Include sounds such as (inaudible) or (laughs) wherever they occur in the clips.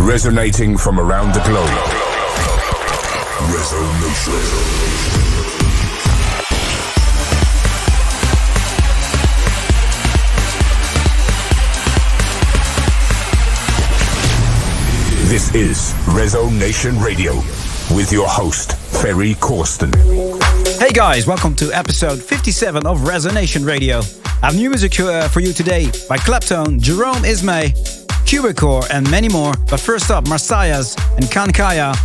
resonating from around the globe. Resonation. This is Resonation Radio with your host, Ferry Corsten. Hey guys, welcome to episode 57 of Resonation Radio. I have new music uh, for you today by Claptone, Jerome Isma, Cubicore, and many more. But first up, Marsyas and Kankaya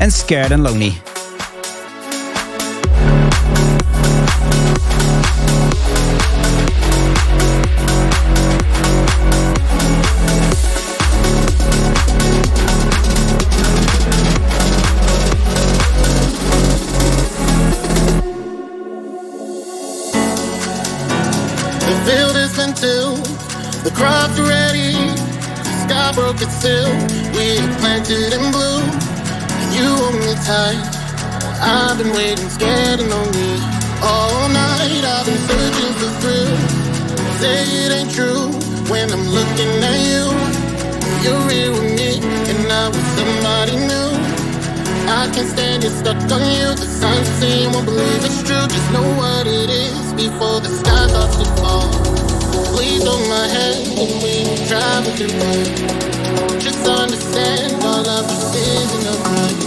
and Scared and Lonely. Can't stand it, stuck on you. The signs say won't believe it's true. Just know what it is before the sky starts to fall. Please hold my hand when we travel together. Just understand all of the sins in the mind.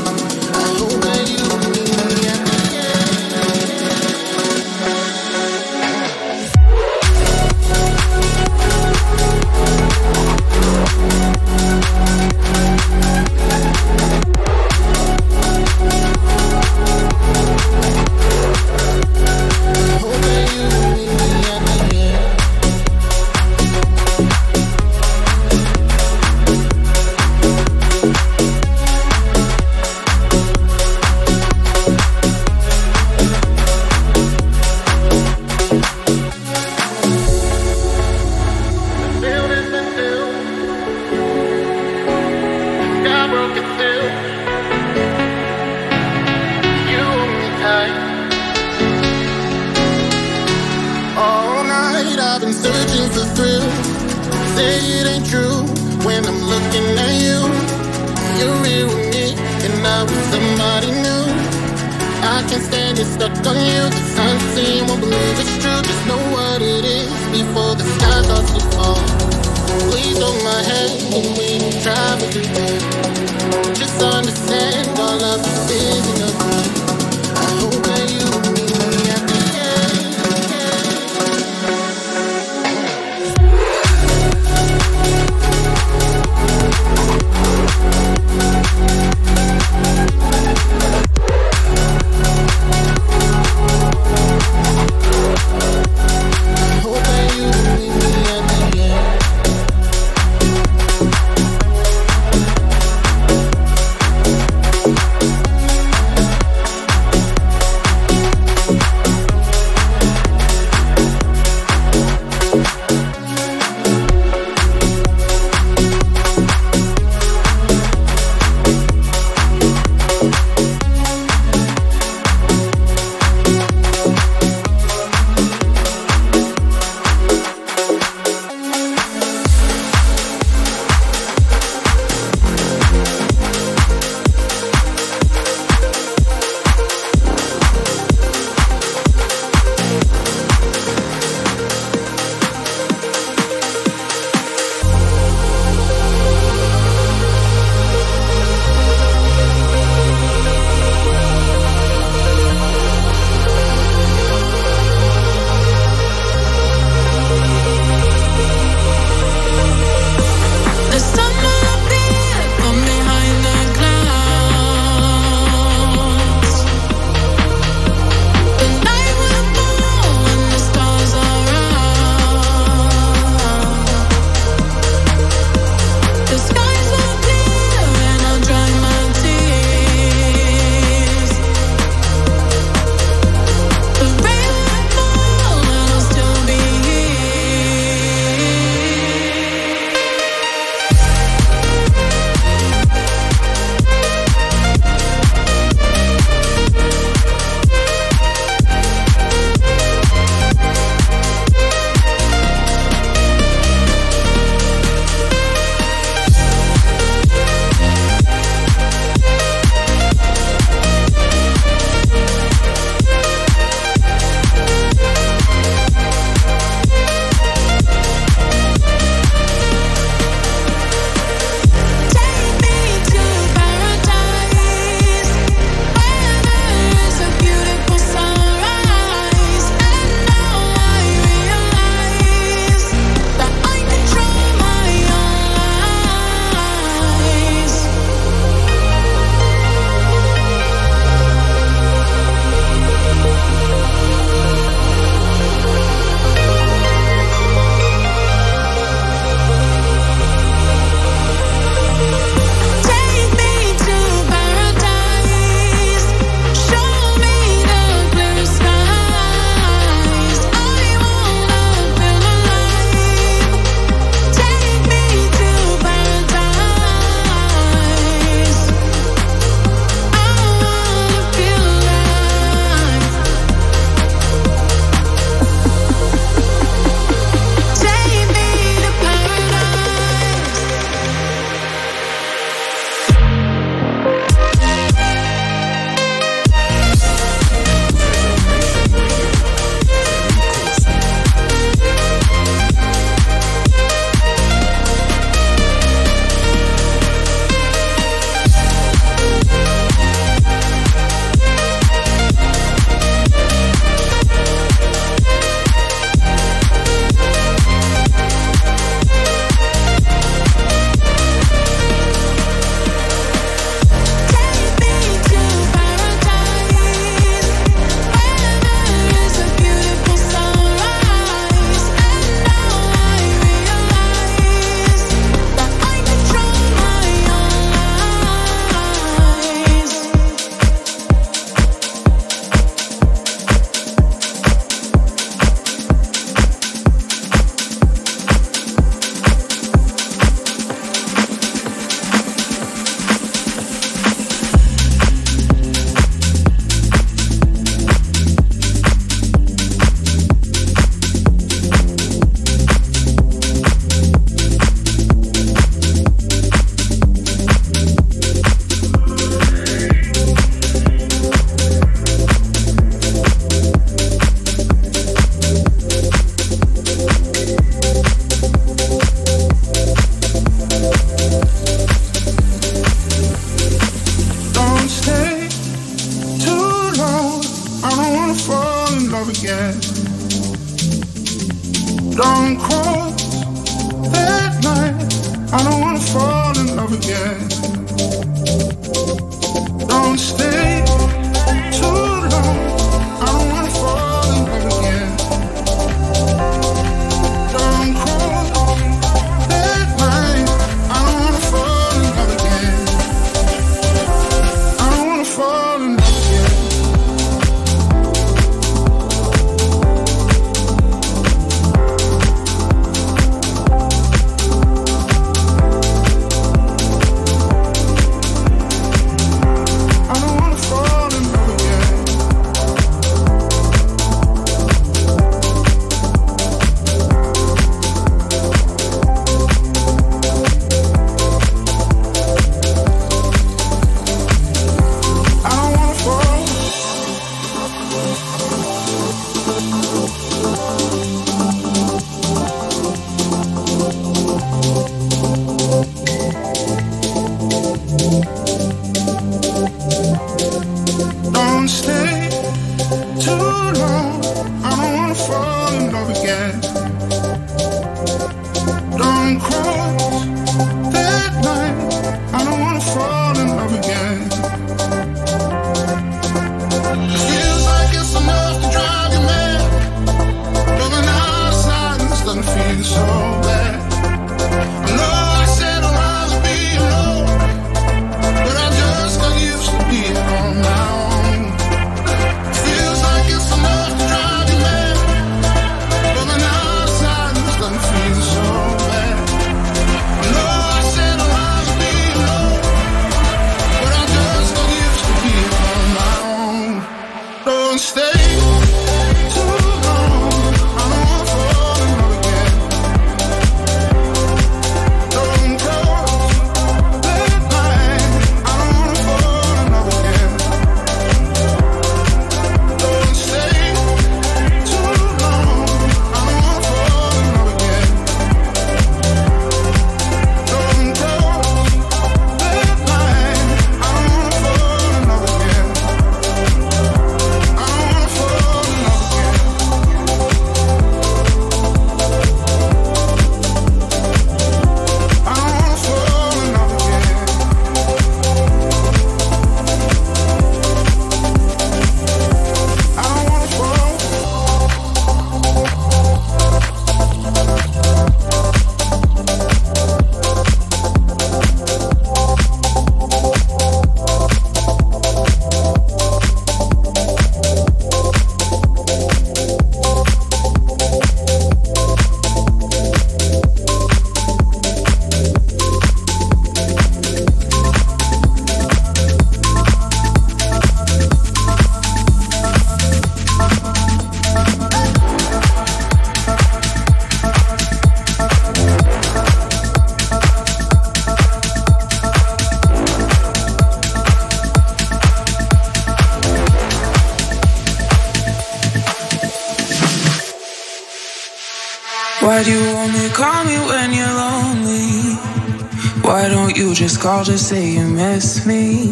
Just call to say you miss me?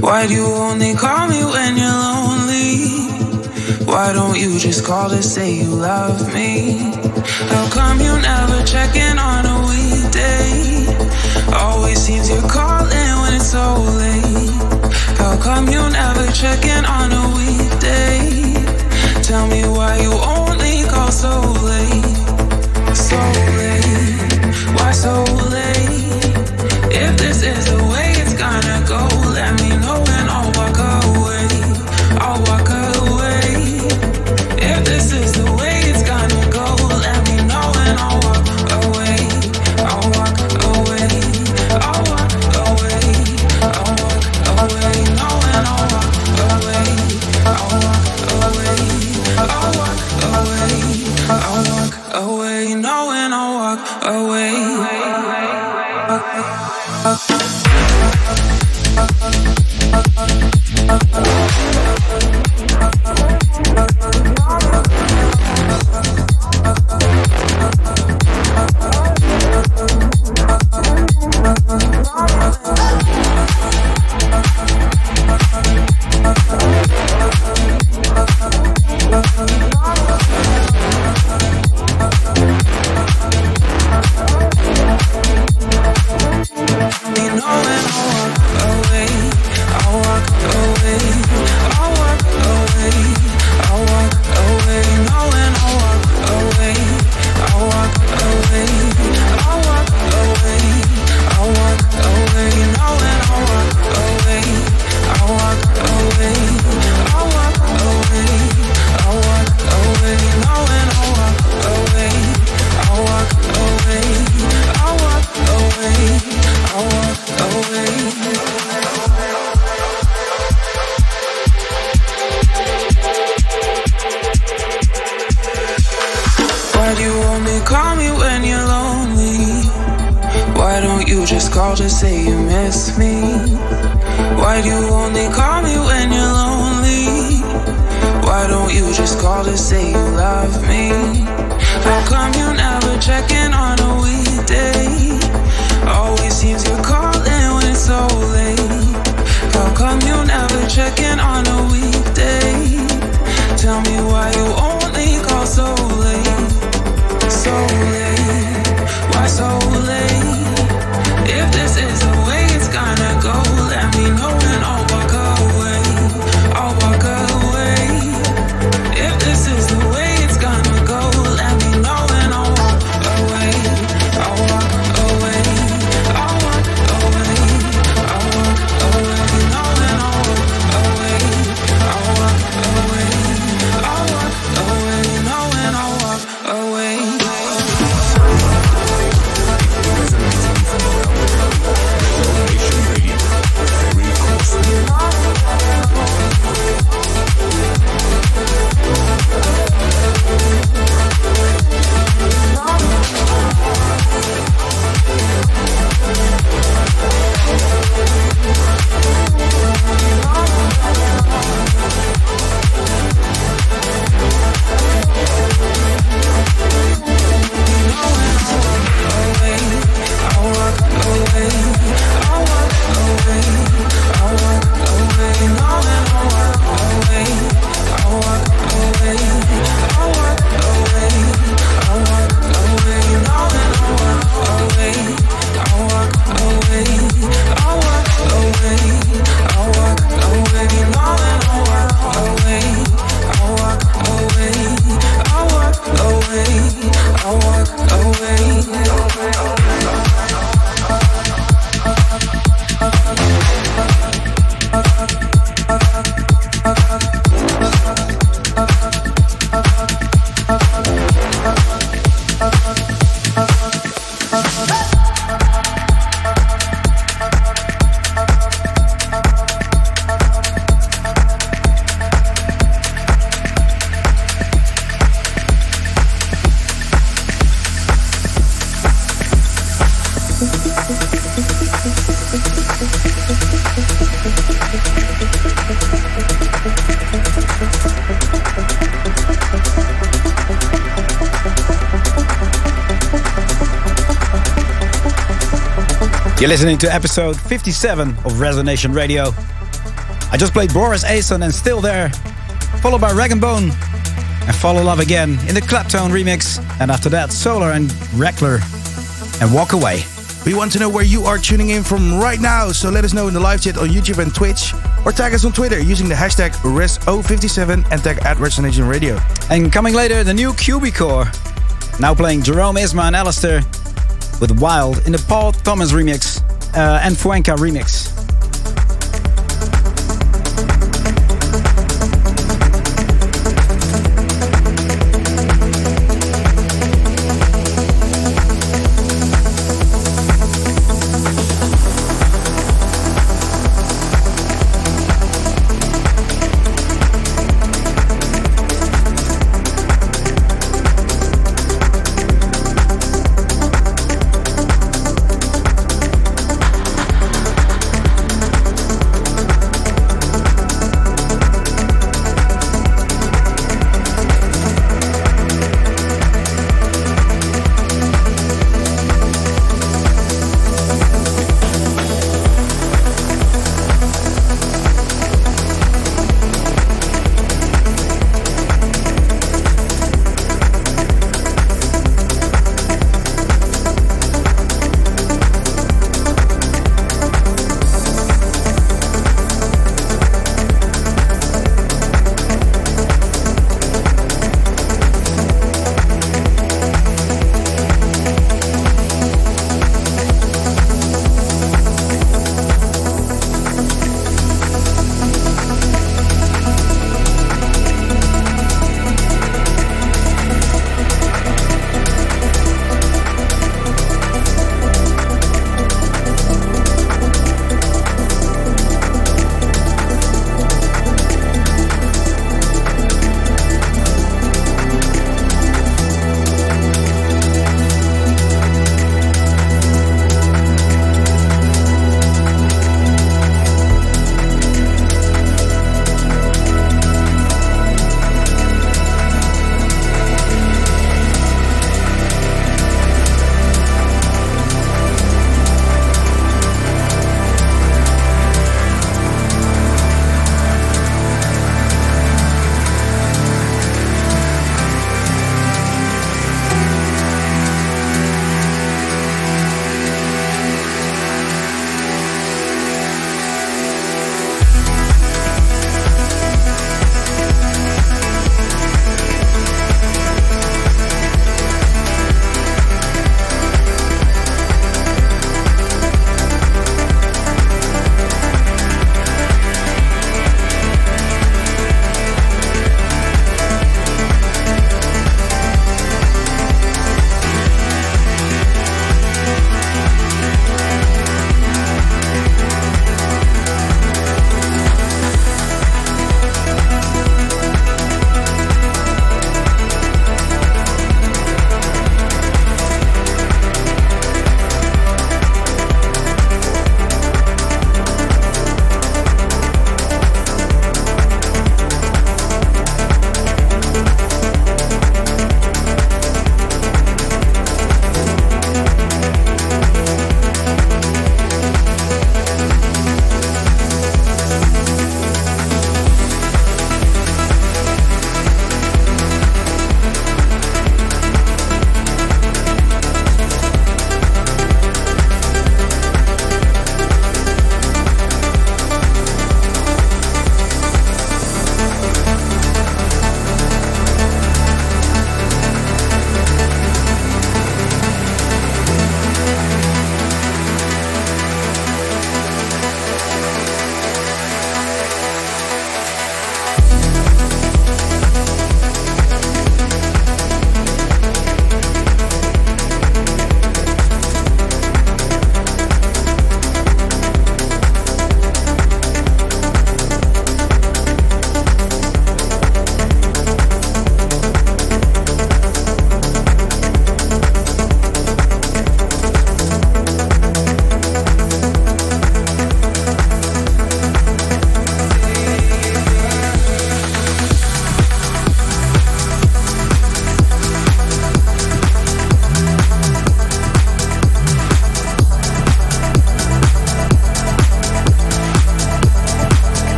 Why do you only call me when you're lonely? Why don't you just call to say you love me? How come you never check in on a weekday? Always seems you're calling when it's so late. How come you never check in on a weekday? Tell me why you only call so late. If this is the way it's gonna go, You're listening to episode 57 of Resonation Radio. I just played Boris Ason and Still There, followed by Rag & Bone and Follow Love Again in the Claptone remix. And after that, Solar and Reckler and Walk Away. We want to know where you are tuning in from right now, so let us know in the live chat on YouTube and Twitch, or tag us on Twitter using the hashtag RES057 and tag at Resonation Radio. And coming later, the new Cubicore. Now playing Jerome Isma and Alistair with Wild in the Paul Thomas remix uh, and Fuenka remix.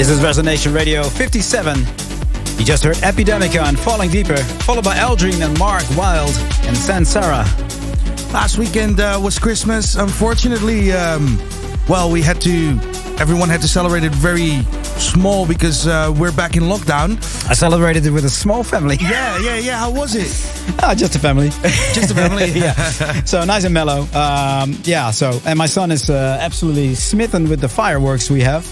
This is Resonation Radio 57. You just heard Epidemica and Falling Deeper, followed by Eldrine and Mark Wild and Sansara. Last weekend uh, was Christmas. Unfortunately, um, well, we had to. Everyone had to celebrate it very small because uh, we're back in lockdown. I celebrated it with a small family. Yeah, yeah, yeah. How was it? (laughs) Ah, just a family. (laughs) Just a family. (laughs) yeah. So nice and mellow. Um, yeah. So and my son is uh, absolutely smitten with the fireworks we have.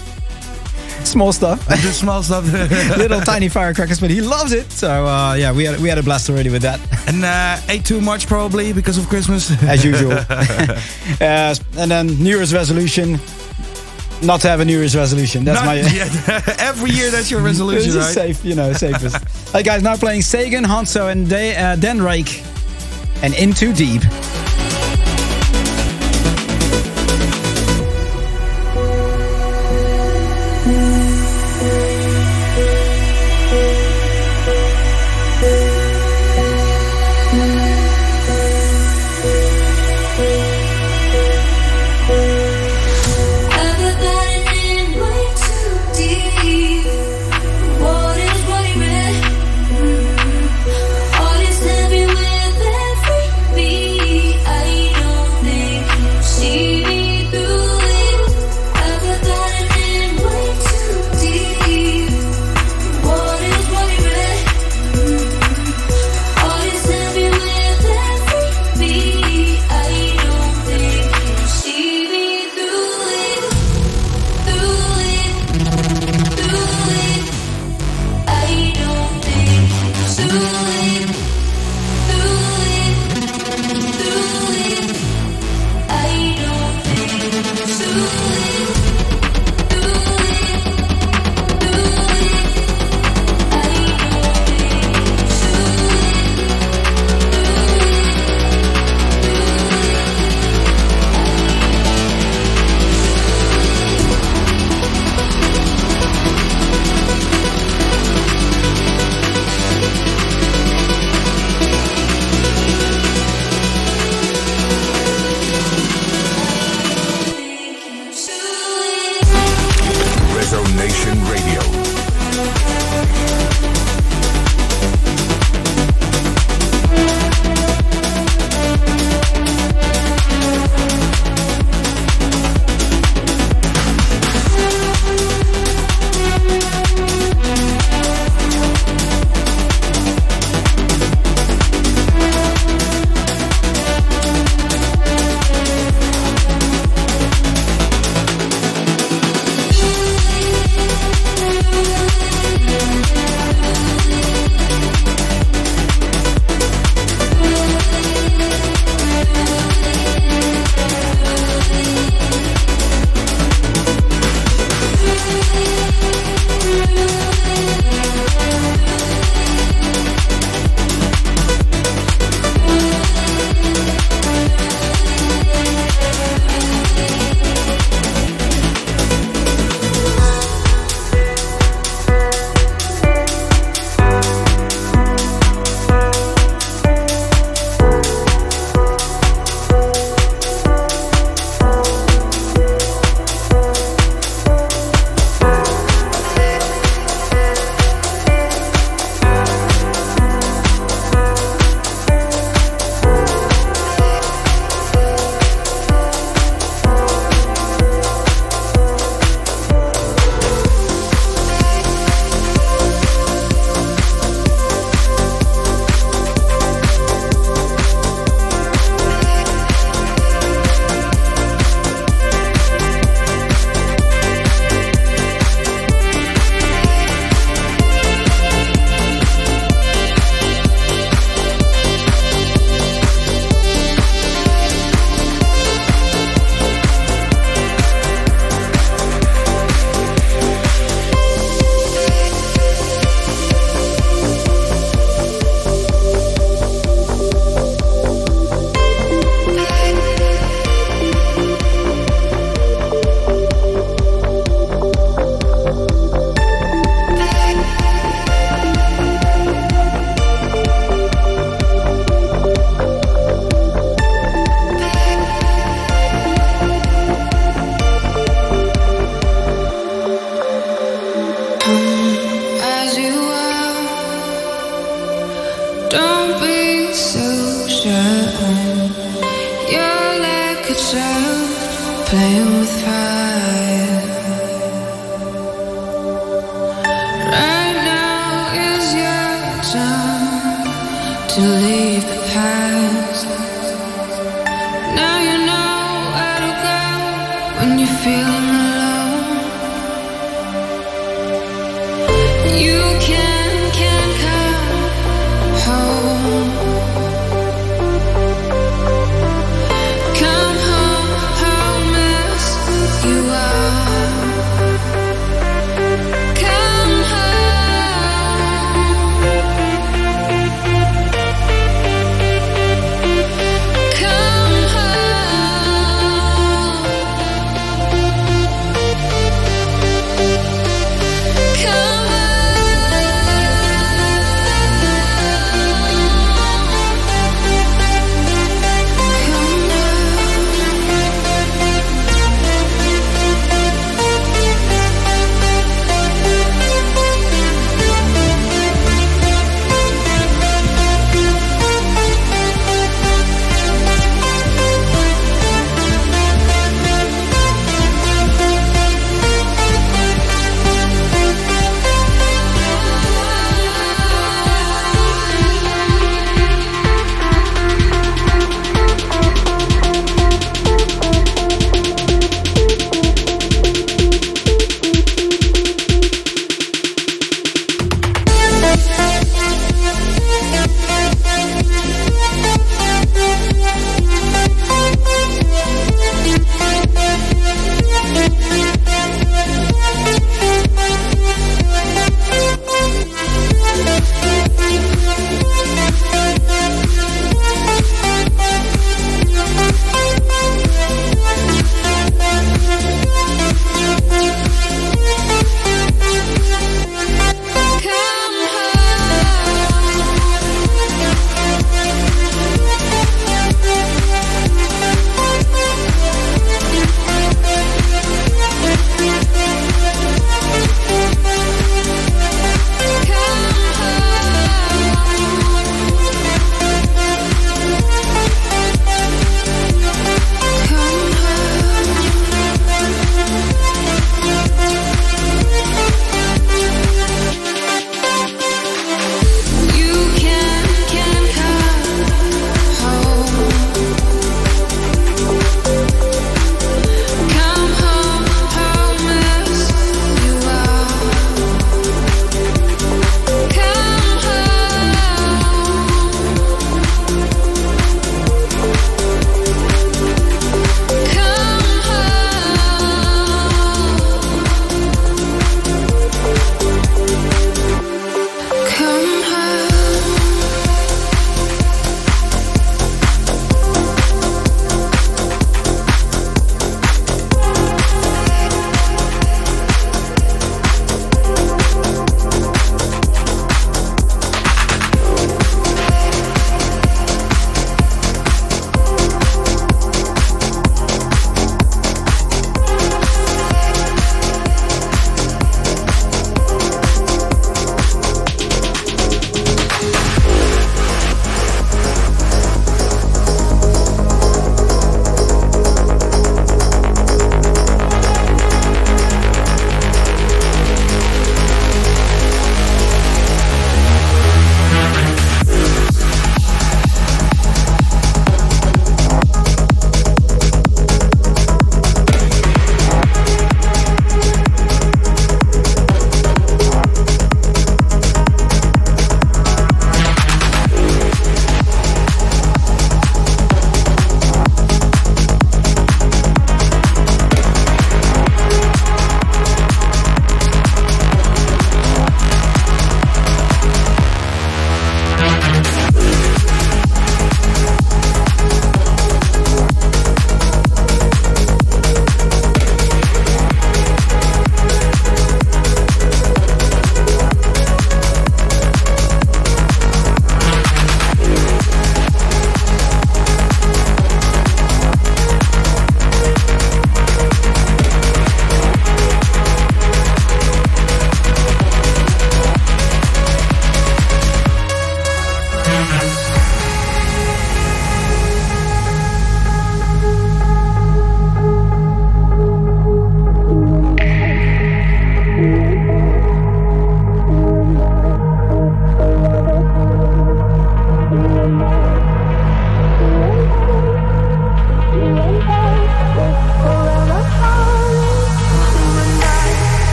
Small stuff, (laughs) Just small stuff. (laughs) little tiny firecrackers, but he loves it. So uh, yeah, we had we had a blast already with that. (laughs) and uh, ate too much probably because of Christmas. as usual. uh, and then New Year's resolution. Not to have a New Year's resolution. That's Not my. Every year that's your resolution, right? safe, you know, safest. hey guys, now playing Sagan, Hanso, and De- uh, Dan Rake, and Into Deep.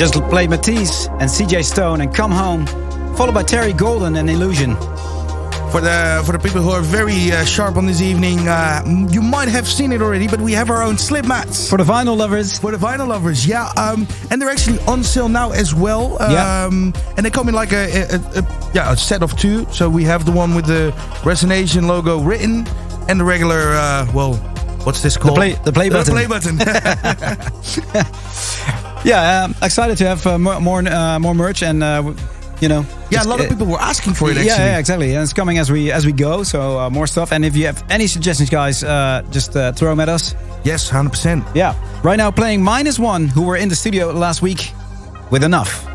Just played Matisse and CJ Stone and Come Home, followed by Terry Golden and Illusion. For the for the people who are very uh, sharp on this evening, uh, you might have seen it already, but we have our own slip mats. For the vinyl lovers. For the vinyl lovers, yeah. Um, and they're actually on sale now as well. Um, Yeah. And they come in like a, a, a, yeah a set of two. So we have the one with the Resonation logo written, and the regular uh, well, what's this called? play- the play button. The play button. (laughs) (laughs) Yeah, um, excited to have uh, more more, uh, more merch and uh, you know. yeah, a lot of uh, people were asking for it. Actually. Yeah, yeah, exactly. And it's coming as we as we go. So uh, more stuff. And if you have any suggestions, guys, uh, just uh, throw them at us. Yes, hundred percent. Yeah. Right now, playing minus one, who were in the studio last week with enough.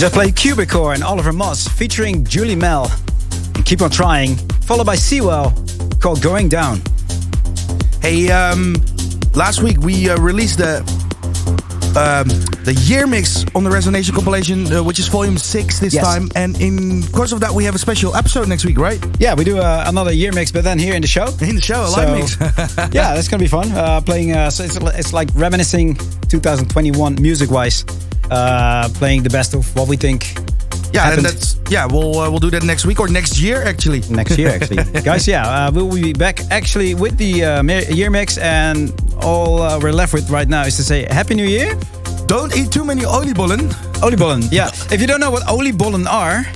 Just played Cubicore and Oliver Moss featuring Julie Mel. And Keep on Trying, followed by Sewell called Going Down. Hey, um, last week we uh, released the um, the year mix on the Resonation compilation, uh, which is volume six this Yes. time. And in course of that, we have a special episode next week, right? Yeah, we do uh, another year mix, but then here in the show. In the show, a live mix. (laughs) yeah, that's gonna be fun. Uh, playing, uh, so it's, it's like reminiscing 2021 music-wise. Uh, playing the best of what we think yeah, happened. and that's yeah. We'll uh, we'll do that next week or next year actually. next year, actually. (laughs) Guys, yeah, uh, we'll be back actually with the uh, year mix, and all uh, we're left with right now is to say Happy New Year. Don't eat too many oliebollen. Oliebollen. Yeah. If you don't know what oliebollen are,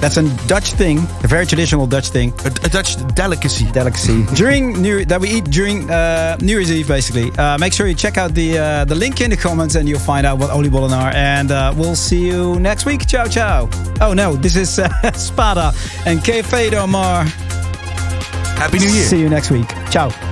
that's a Dutch thing, a very traditional Dutch thing, A, a Dutch delicacy. delicacy (laughs) during New that we eat during uh, New Year's Eve, basically. Uh, make sure you check out the uh, the link in the comments, and you'll find out what oliebollen are. And uh, we'll see you next week. Ciao, ciao. Oh no, this is uh, (laughs) Spada and K Fado Mar. Happy New Year. See you next week. Ciao.